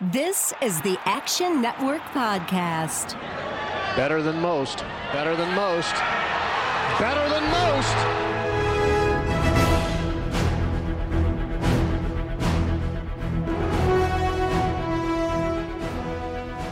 This is the Action Network Podcast. Better than most. Better than most. Better than most.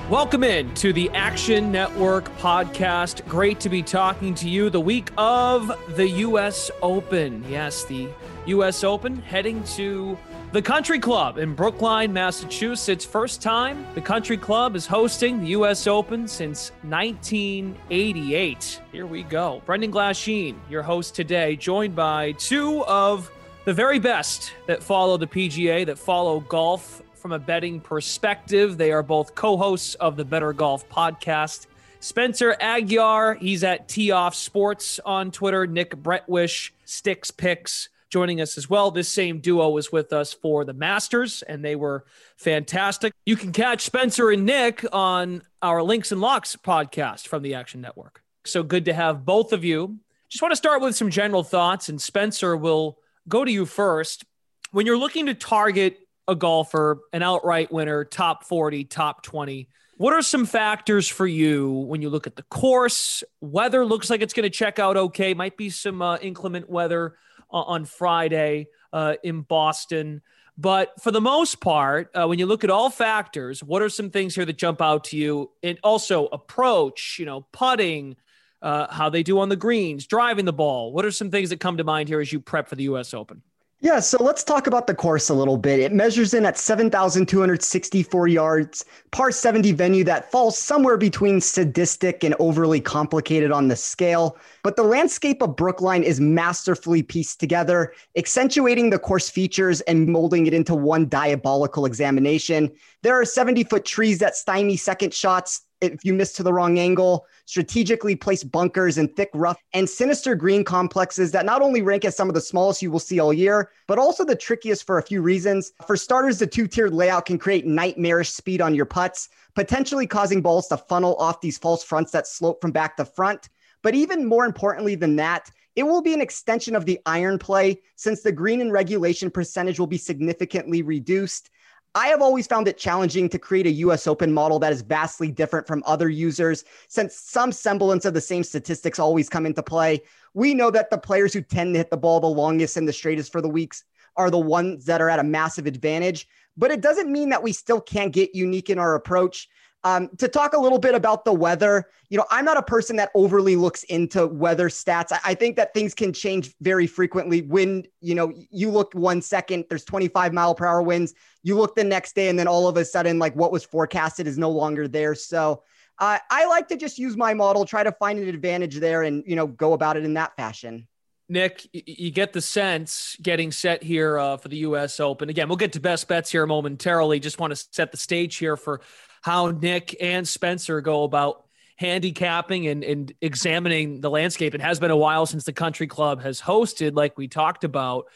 Welcome in to the Action Network podcast. Great to be talking to you the week of the U.S. Open. Yes, the U.S. Open heading to the Country Club in Brookline, Massachusetts. First time the Country Club is hosting the U.S. Open since 1988. Here we go. Brendan Glasheen, your host today, joined by two of the very best that follow the PGA, that follow golf from a betting perspective. They are both co hosts of the Bettor Golf podcast. Spencer Aguiar, he's at Tee Off Sports on Twitter. Nick Bretwisch, Sticks Picks joining us as well. This same duo was with us for the Masters, and they were fantastic. You can catch Spencer and Nick on our Links and Locks podcast from the Action Network. So good to have both of you. Just want to start with some general thoughts, and Spencer will go to you first. When you're looking to target a golfer, an outright winner, top 40, top 20, what are some factors for you when you look at the course? Weather looks like it's going to check out okay. Might be some uh, inclement weather on Friday uh, in Boston. But for the most part, uh, when you look at all factors, what are some things here that jump out to you? And also approach, you know, putting, uh, how they do on the greens, driving the ball. What are some things that come to mind here as you prep for the U.S. Open? Yeah, so let's talk about the course a little bit. It measures in at 7,264 yards, par 70 venue that falls somewhere between sadistic and overly complicated on the scale. But the landscape of Brookline is masterfully pieced together, accentuating the course features and molding it into one diabolical examination. There are 70 foot trees that stymie second shots, if you miss to the wrong angle, strategically placed bunkers and thick, rough, and sinister green complexes that not only rank as some of the smallest you will see all year, but also the trickiest for a few reasons. For starters, the two tiered layout can create nightmarish speed on your putts, potentially causing balls to funnel off these false fronts that slope from back to front. But even more importantly than that, it will be an extension of the iron play since the green and regulation percentage will be significantly reduced. I have always found it challenging to create a US Open model that is vastly different from other users since some semblance of the same statistics always come into play. We know that the players who tend to hit the ball the longest and the straightest for the weeks are the ones that are at a massive advantage, but it doesn't mean that we still can't get unique in our approach. Um, to talk a little bit about the weather, you know, I'm not a person that overly looks into weather stats. I, I, think that things can change very frequently. When, you know, you look one second, there's 25 mile per hour winds. You look the next day, and then all of a sudden, like what was forecasted is no longer there. So uh, I like to just use my model, try to find an advantage there, and, you know, go about it in that fashion. Nick, you get the sense getting set here uh, for the U.S. Open. Again, we'll get to best bets here momentarily. Just want to set the stage here for how Nick and Spencer go about handicapping and, and examining the landscape. It has been a while since the country club has hosted, like we talked about,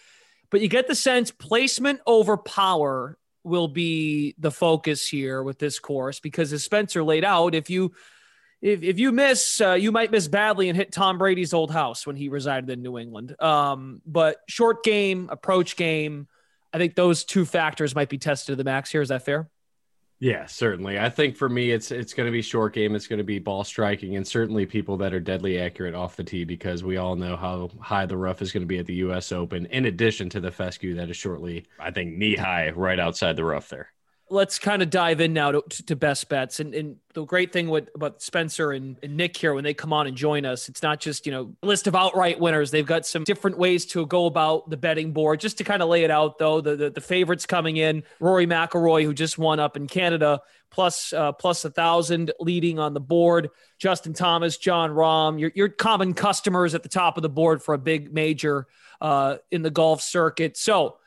but you get the sense placement over power will be the focus here with this course because as Spencer laid out, if you if, if you miss, uh, you might miss badly and hit Tom Brady's old house when he resided in New England. Um, but short game, approach game, I think those two factors might be tested to the max here. Is that fair? Yeah, certainly. I think for me, it's it's going to be short game. It's going to be ball striking, and certainly people that are deadly accurate off the tee because we all know how high the rough is going to be at the U.S. Open. In addition to the fescue that is shortly, I think, knee high right outside the rough there let's kind of dive in now to, to best bets. And, and, the great thing with about Spencer and, and, Nick here when they come on and join us, it's not just you know list of outright winners. They've got some different ways to go about the betting board. Just to kind of lay it out, though, the the, the favorites coming in: Rory McIlroy, who just won up in Canada, plus uh, plus a thousand, leading on the board. Justin Thomas, Jon Rahm, your your common customers at the top of the board for a big major uh, in the golf circuit. So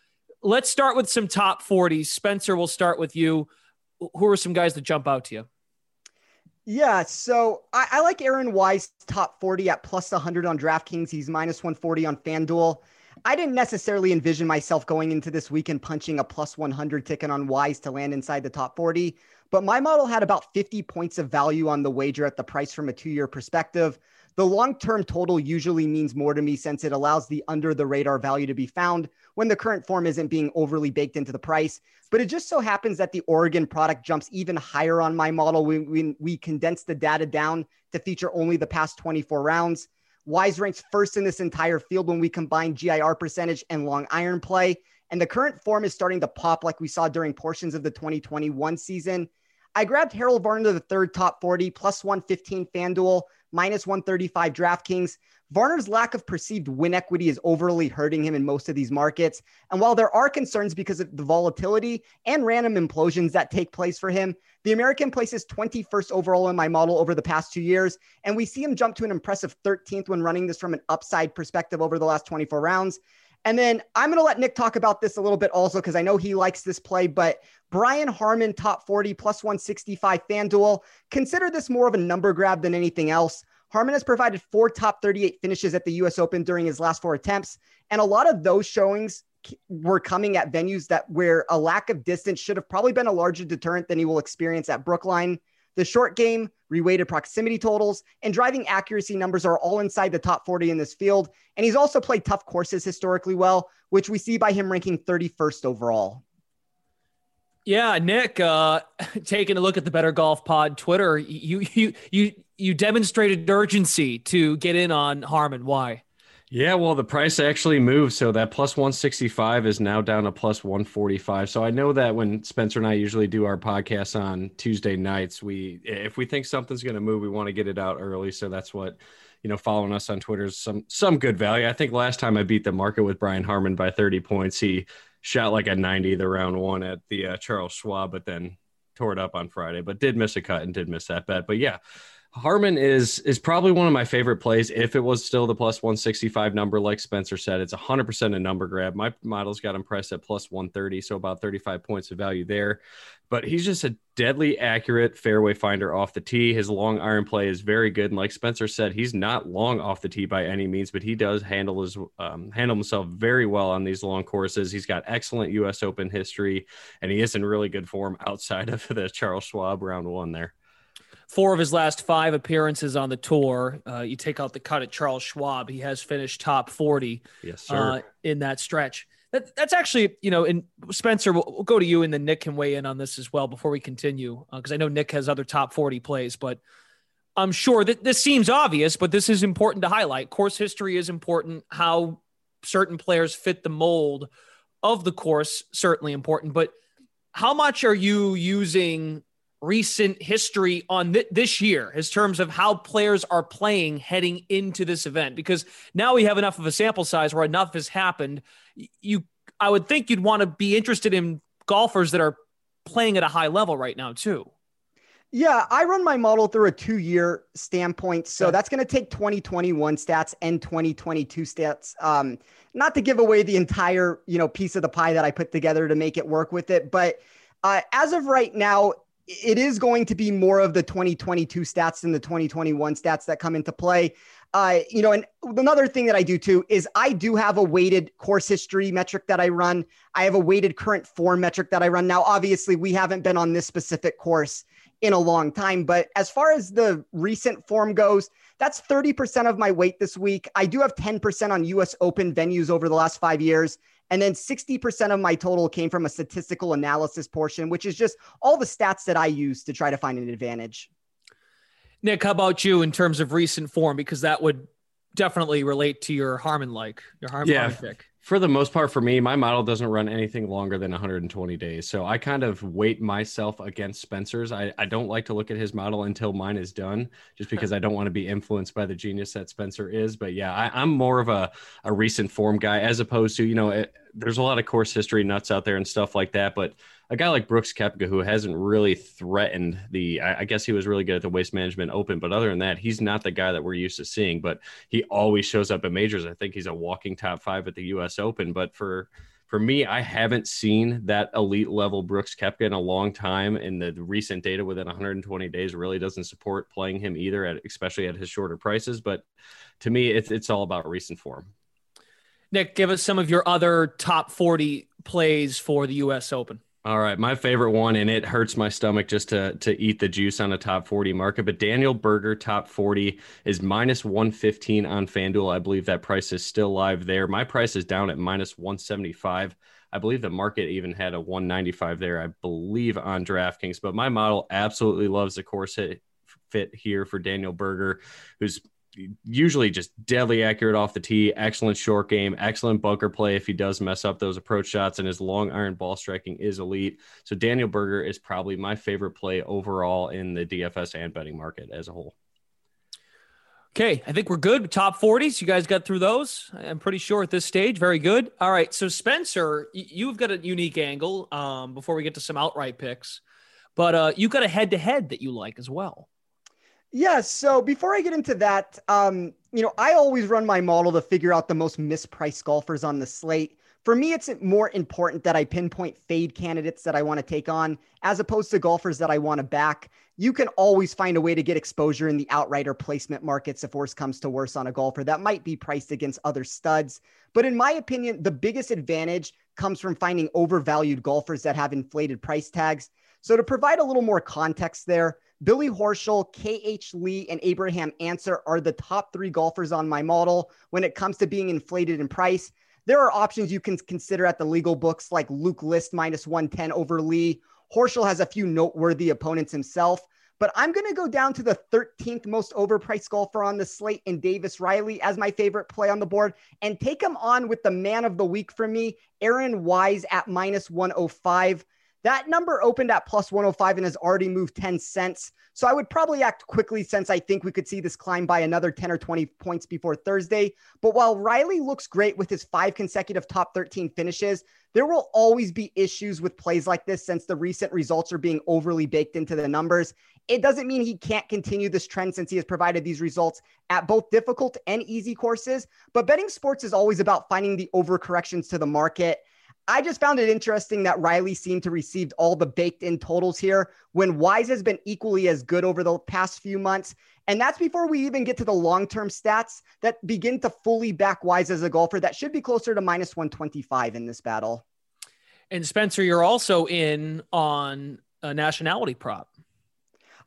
let's start with some top 40s. Spencer, we'll start with you. Who are some guys that jump out to you? Yeah, so I, I like Aaron Wise top 40 at plus 100 on DraftKings. He's minus 140 on FanDuel. I didn't necessarily envision myself going into this weekend punching a plus 100 ticket on Wise to land inside the top 40, but my model had about 50 points of value on the wager at the price from a two year perspective. The long term total usually means more to me since it allows the under the radar value to be found when the current form isn't being overly baked into the price. But it just so happens that the Oregon product jumps even higher on my model when we, we condense the data down to feature only the past 24 rounds. Wise ranks first in this entire field when we combine GIR percentage and long iron play. And the current form is starting to pop like we saw during portions of the 2021 season. I grabbed Harold Varner, the third top 40, plus 115 FanDuel, minus 135 DraftKings. Varner's lack of perceived win equity is overly hurting him in most of these markets. And while there are concerns because of the volatility and random implosions that take place for him, the American places 21st overall in my model over the past two years. And we see him jump to an impressive 13th when running this from an upside perspective over the last 24 rounds. And then I'm going to let Nick talk about this a little bit also because I know he likes this play. But Brian Harman, top 40, plus 165 FanDuel. Consider this more of a number grab than anything else. Harman has provided four top 38 finishes at the US Open during his last four attempts. And a lot of those showings were coming at venues that where a lack of distance should have probably been a larger deterrent than he will experience at Brookline. The short game, reweighted proximity totals, and driving accuracy numbers are all inside the top 40 in this field. And he's also played tough courses historically well, which we see by him ranking 31st overall. Yeah, Nick, uh, taking a look at the Bettor Golf Pod Twitter, you you you you demonstrated urgency to get in on Harman. Why? Yeah, well, the price actually moved, so that plus 165 is now down to plus 145. So I know that when Spencer and I usually do our podcasts on Tuesday nights, we if we think something's going to move, we want to get it out early. So that's what you know, following us on Twitter is some some good value. I think last time I beat the market with Brian Harman by 30 points, he shot like a 90 the round one at the uh, Charles Schwab, but then tore it up on Friday, but did miss a cut and did miss that bet. But yeah, Harman is is probably one of my favorite plays. If it was still the plus 165 number, like Spencer said, it's 100% a number grab. My models got impressed at plus 130, so about 35 points of value there. But he's just a deadly accurate fairway finder off the tee. His long iron play is very good, and like Spencer said, he's not long off the tee by any means, but he does handle his um, handle himself very well on these long courses. He's got excellent U.S. Open history, and he is in really good form outside of the Charles Schwab round one there four of his last five appearances on the tour. Uh, you take out the cut at Charles Schwab, he has finished top 40 yes, uh, in that stretch. That, that's actually, you know, and Spencer, we'll, we'll, go to you and then Nick can weigh in on this as well before we continue, because uh, I know Nick has other top 40 plays, but I'm sure that this seems obvious, but this is important to highlight. Course history is important. How certain players fit the mold of the course, certainly important. But how much are you using recent history on th- this year in terms of how players are playing heading into this event because now we have enough of a sample size where enough has happened you i would think you'd want to be interested in golfers that are playing at a high level right now too yeah, I run my model through a two year standpoint. So that's going to take 2021 stats and 2022 stats. Um, not to give away the entire, you know, piece of the pie that I put together to make it work with it. But uh, as of right now, it is going to be more of the 2022 stats than the 2021 stats that come into play. Uh, you know, and another thing that I do too is I do have a weighted course history metric that I run. I have a weighted current form metric that I run. Now, obviously, we haven't been on this specific course in a long time, but as far as the recent form goes, that's 30% of my weight this week. I do have 10% on US Open venues over the last five years. And then 60% of my total came from a statistical analysis portion, which is just all the stats that I use to try to find an advantage. Nick, how about you in terms of recent form? Because that would definitely relate to your Harman like, your Harman yeah. pick for the most part for me my model doesn't run anything longer than 120 days so i kind of weight myself against spencer's I, I don't like to look at his model until mine is done just because i don't want to be influenced by the genius that spencer is but yeah I, am more of a, a recent form guy as opposed to you know it, there's a lot of course history nuts out there and stuff like that but a guy like Brooks Koepka, who hasn't really threatened the, I, I, guess he was really good at the waste management open, but other than that, he's not the guy that we're used to seeing. But he always shows up at majors. I think he's a walking top five at the U.S. Open. But for for me, I haven't seen that elite level Brooks Koepka in a long time, and the recent data within 120 days really doesn't support playing him either, at, especially at his shorter prices. But to me, it's it's all about recent form. Nick, give us some of your other top 40 plays for the U.S. Open. All right, my favorite one, and it hurts my stomach just to to eat the juice on a top 40 market. But Daniel Berger top 40 is minus 115 on FanDuel. I believe that price is still live there. My price is down at minus 175. I believe the market even had a 195 there, I believe, on DraftKings. But my model absolutely loves the course hit fit here for Daniel Berger, who's usually just deadly accurate off the tee, excellent short game, excellent bunker play if he does mess up those approach shots, and his long iron ball striking is elite. So Daniel Berger is probably my favorite play overall in the DFS and betting market as a whole. Okay, I think we're good. Top 40s. You guys got through those. I'm pretty sure at this stage. Very good. All right. So, Spencer, you've got a unique angle um, before we get to some outright picks, but uh, you've got a head to head that you like as well. Yeah. So before I get into that, um, you know, I always run my model to figure out the most mispriced golfers on the slate. For me, it's more important that I pinpoint fade candidates that I want to take on as opposed to golfers that I want to back. You can always find a way to get exposure in the outright or placement markets if worse comes to worse on a golfer that might be priced against other studs. But in my opinion, the biggest advantage comes from finding overvalued golfers that have inflated price tags. So to provide a little more context there, Billy Horschel, KH Lee, and Abraham Ancer are the top three golfers on my model when it comes to being inflated in price. There are options you can consider at the legal books like Luke List minus 110 over Lee. Horschel has a few noteworthy opponents himself, but I'm going to go down to the 13th most overpriced golfer on the slate in Davis Riley as my favorite play on the board and take him on with the man of the week for me, Aaron Wise at minus 105. That number opened at plus 105 and has already moved 10 cents. So I would probably act quickly since I think we could see this climb by another 10 or 20 points before Thursday. But while Riley looks great with his five consecutive top 13 finishes, there will always be issues with plays like this since the recent results are being overly baked into the numbers. It doesn't mean he can't continue this trend since he has provided these results at both difficult and easy courses. But betting sports is always about finding the overcorrections to the market. I just found it interesting that Riley seemed to receive all the baked in totals here when Wise has been equally as good over the past few months. And that's before we even get to the long term stats that begin to fully back Wise as a golfer that should be closer to minus 125 in this battle. And Spencer, you're also in on a nationality prop.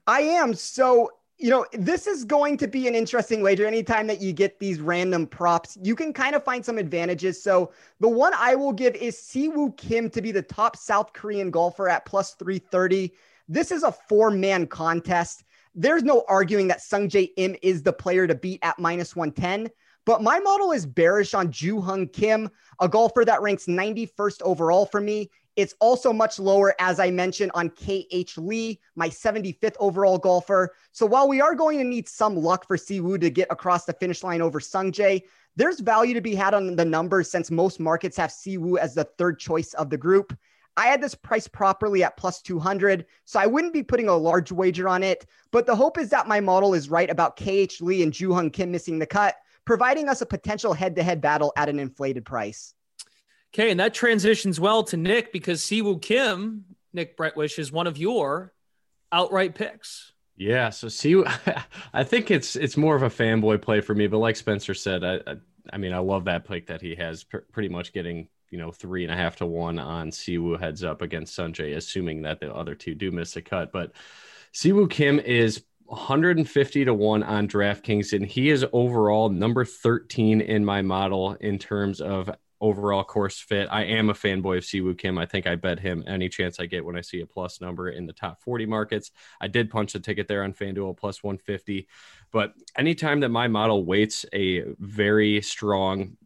I am. So you know, this is going to be an interesting wager. Anytime that you get these random props, you can kind of find some advantages. So the one I will give is Siwoo Kim to be the top South Korean golfer at plus 330. This is a four man contest. There's no arguing that Sungjae Im is the player to beat at minus 110. But my model is bearish on Joo Hyung Kim, a golfer that ranks 91st overall for me. It's also much lower, as I mentioned, on KH Lee, my 75th overall golfer. So while we are going to need some luck for Siwoo to get across the finish line over Sungjae, there's value to be had on the numbers since most markets have Siwoo as the third choice of the group. I had this priced properly at plus 200, so I wouldn't be putting a large wager on it. But the hope is that my model is right about KH Lee and Joo Hyung Kim missing the cut, providing us a potential head to head battle at an inflated price. Okay, and that transitions well to Nick because Siwoo Kim, Nick Bretwisch, is one of your outright picks. Yeah, so see, I think it's it's more of a fanboy play for me, but like Spencer said, I I, I mean I love that pick that he has, pr- pretty much getting you know three and a half to one on Siwoo heads up against Sungjae, assuming that the other two do miss a cut. But Siwoo Kim is 150 to 1 on DraftKings, and he is overall number 13 in my model in terms of overall course fit. I am a fanboy of Siwoo Kim. I think I bet him any chance I get when I see a plus number in the top 40 markets. I did punch the ticket there on FanDuel plus 150. But anytime that my model weights a very strong,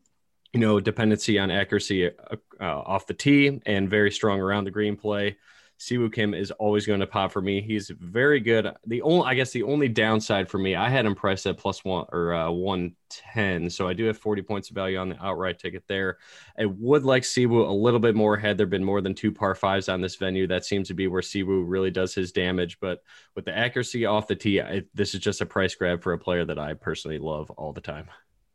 you know, dependency on accuracy uh, uh, off the tee and very strong around the green play, Siwoo Kim is always going to pop for me. He's very good. The only, I guess, the only downside for me, I had him priced at plus one or uh, one ten, so I do have forty points of value on the outright ticket there. I would like Siwoo a little bit more. Had there been more than two par fives on this venue, that seems to be where Siwoo really does his damage. But with the accuracy off the tee, I, this is just a price grab for a player that I personally love all the time.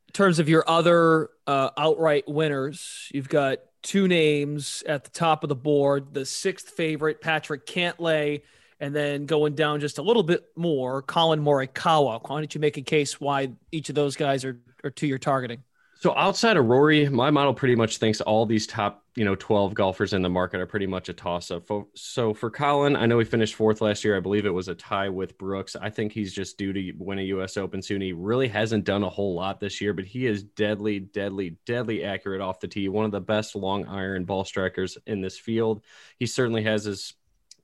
In terms of your other uh, outright winners, you've got two names at the top of the board. The sixth favorite, Patrick Cantlay, and then going down just a little bit more, Collin Morikawa. Why don't you make a case why each of those guys are, are two you're targeting? So outside of Rory, my model pretty much thinks all these top you know 12 golfers in the market are pretty much a toss up. So for Collin, I know he finished fourth last year. I believe it was a tie with Brooks. I think he's just due to win a US Open soon. He really hasn't done a whole lot this year, but he is deadly, deadly, deadly accurate off the tee. One of the best long iron ball strikers in this field. He certainly has his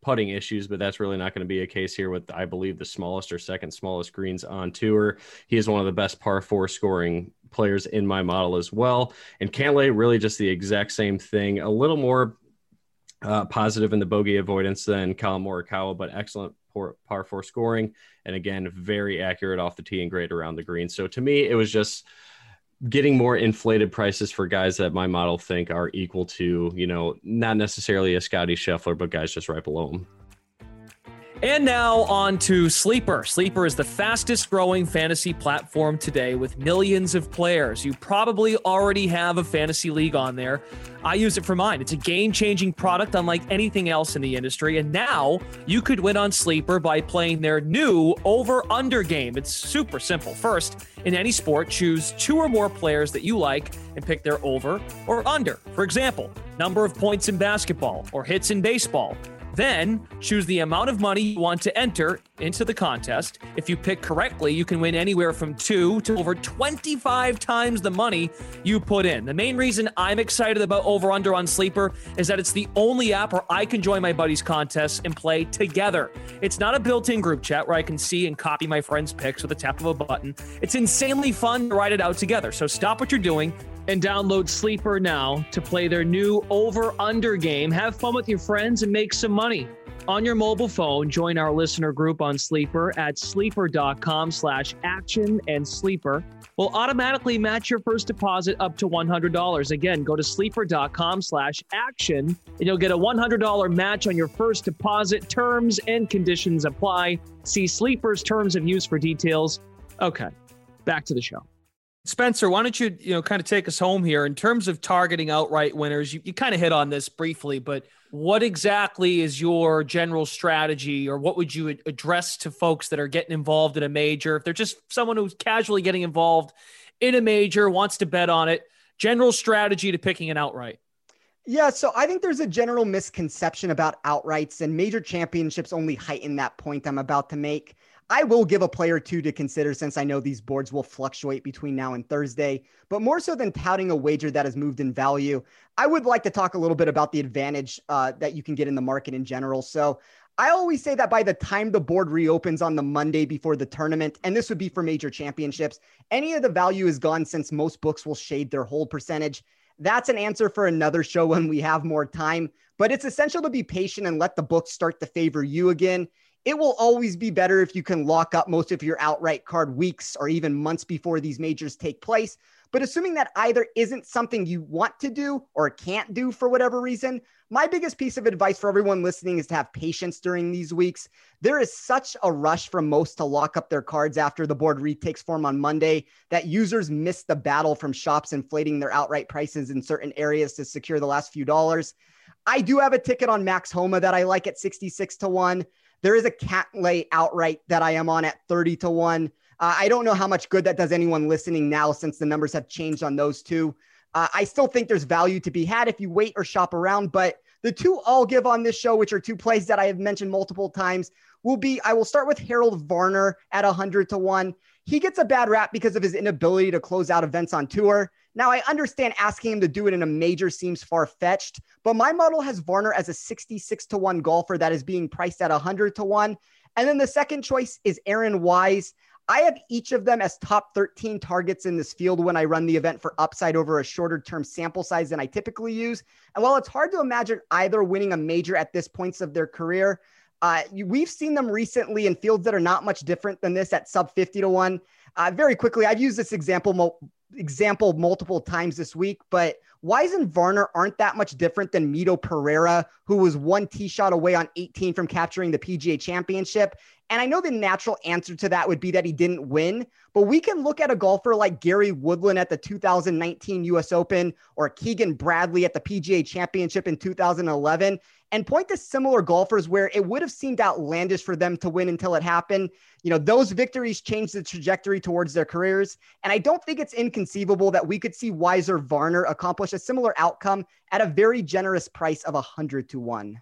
putting issues, but that's really not going to be a case here with, I believe, the smallest or second smallest greens on tour. He is one of the best par four scoring players in my model as well. And Cantlay, really just the exact same thing, a little more uh, positive in the bogey avoidance than Collin Morikawa, but excellent par, par four scoring. And again, very accurate off the tee and great around the green. So to me, it was just getting more inflated prices for guys that my model think are equal to, you know, not necessarily a Scottie Scheffler, but guys just right below him. And now on to Sleeper. Sleeper is the fastest growing fantasy platform today with millions of players. You probably already have a fantasy league on there. I use it for mine. It's a game changing product unlike anything else in the industry. And now you could win on Sleeper by playing their new over under game. It's super simple. First, in any sport, choose two or more players that you like and pick their over or under. For example, number of points in basketball or hits in baseball. Then choose the amount of money you want to enter into the contest. If you pick correctly, you can win anywhere from two to over 25 times the money you put in. The main reason I'm excited about Over Under on Sleeper is that it's the only app where I can join my buddies' contests and play together. It's not a built in group chat where I can see and copy my friends' picks with a tap of a button. It's insanely fun to ride it out together. So stop what you're doing and download Sleeper now to play their new over under game. Have fun with your friends and make some money. On your mobile phone, join our listener group on Sleeper at sleeper.com slash action and sleeper will automatically match your first deposit up to $100. Again, go to sleeper.com slash action and you'll get a $100 match on your first deposit. Terms and conditions apply. See Sleeper's terms of use for details. Okay, back to the show. Spencer, why don't you, you know, kind of take us home here in terms of targeting outright winners? You, you kind of hit on this briefly, but what exactly is your general strategy or what would you address to folks that are getting involved in a major? If they're just someone who's casually getting involved in a major, wants to bet on it, general strategy to picking an outright? Yeah, so I think there's a general misconception about outrights, and major championships only heighten that point I'm about to make. I will give a player two to consider since I know these boards will fluctuate between now and Thursday. But more so than touting a wager that has moved in value, I would like to talk a little bit about the advantage uh, that you can get in the market in general. So I always say that by the time the board reopens on the Monday before the tournament, and this would be for major championships, any of the value is gone since most books will shade their hold percentage. That's an answer for another show when we have more time, but it's essential to be patient and let the books start to favor you again it will always be better if you can lock up most of your outright card weeks or even months before these majors take place. But assuming that either isn't something you want to do or can't do for whatever reason, my biggest piece of advice for everyone listening is to have patience during these weeks. There is such a rush from most to lock up their cards after the board retakes form on Monday that users miss the battle from shops inflating their outright prices in certain areas to secure the last few dollars. I do have a ticket on Max Homa that I like at 66 to 1. There is a Cantlay outright that I am on at 30 to 1. Uh, I don't know how much good that does anyone listening now since the numbers have changed on those two. Uh, I still think there's value to be had if you wait or shop around, but the two I'll give on this show, which are two plays that I have mentioned multiple times, will be I will start with Harold Varner at 100 to 1. He gets a bad rap because of his inability to close out events on tour. Now, I understand asking him to do it in a major seems far fetched, but my model has Varner as a 66 to 1 golfer that is being priced at 100 to 1. And then the second choice is Aaron Wise. I have each of them as top 13 targets in this field when I run the event for upside over a shorter term sample size than I typically use. And while it's hard to imagine either winning a major at this points of their career, uh, we've seen them recently in fields that are not much different than this at sub 50 to 1. Uh, very quickly, I've used this example mo- example multiple times this week, but Wise and Varner aren't that much different than Mito Pereira, who was one tee shot away on 18 from capturing the PGA championship. And I know the natural answer to that would be that he didn't win, but we can look at a golfer like Gary Woodland at the 2019 US Open or Keegan Bradley at the PGA championship in 2011 and point to similar golfers where it would have seemed outlandish for them to win until it happened. You know, those victories changed the trajectory towards their careers. And I don't think it's inconceivable that we could see Weiser Varner accomplish a similar outcome at a very generous price of 100 to 1.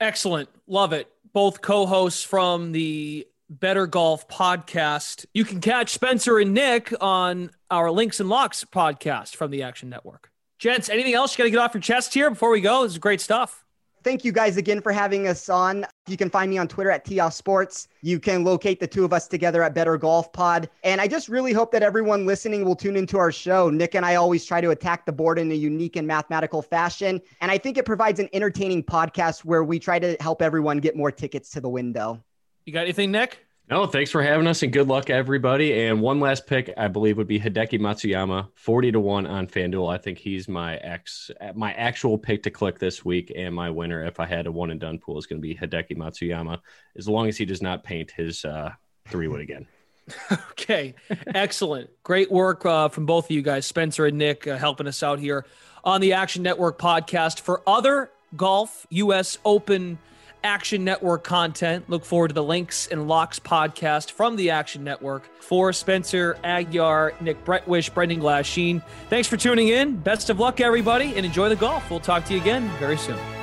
Excellent. Love it. Both co hosts from the Bettor Golf podcast. You can catch Spencer and Nick on our Links and Locks podcast from the Action Network. Gents, anything else you got to get off your chest here before we go? This is great stuff. Thank you guys again for having us on. You can find me on Twitter at TOF Sports. You can locate the two of us together at Bettor Golf Pod. And I just really hope that everyone listening will tune into our show. Nick and I always try to attack the board in a unique and mathematical fashion. And I think it provides an entertaining podcast where we try to help everyone get more tickets to the window. You got anything, Nick? No, thanks for having us and good luck, everybody. And one last pick, I believe, would be Hideki Matsuyama, 40 to 1 on FanDuel. I think he's my ex my actual pick to click this week. And my winner, if I had a one and done pool, is going to be Hideki Matsuyama, as long as he does not paint his uh, three wood again. okay. Excellent. Great work uh, from both of you guys, Spencer and Nick, uh, helping us out here on the Action Network podcast. For other golf U.S. Open Action Network content. Look forward to the Links and Locks podcast from the Action Network. For Spencer Aguiar, Nick Bretwisch, Brendan Glasheen, thanks for tuning in. Best of luck, everybody, and enjoy the golf. We'll talk to you again very soon.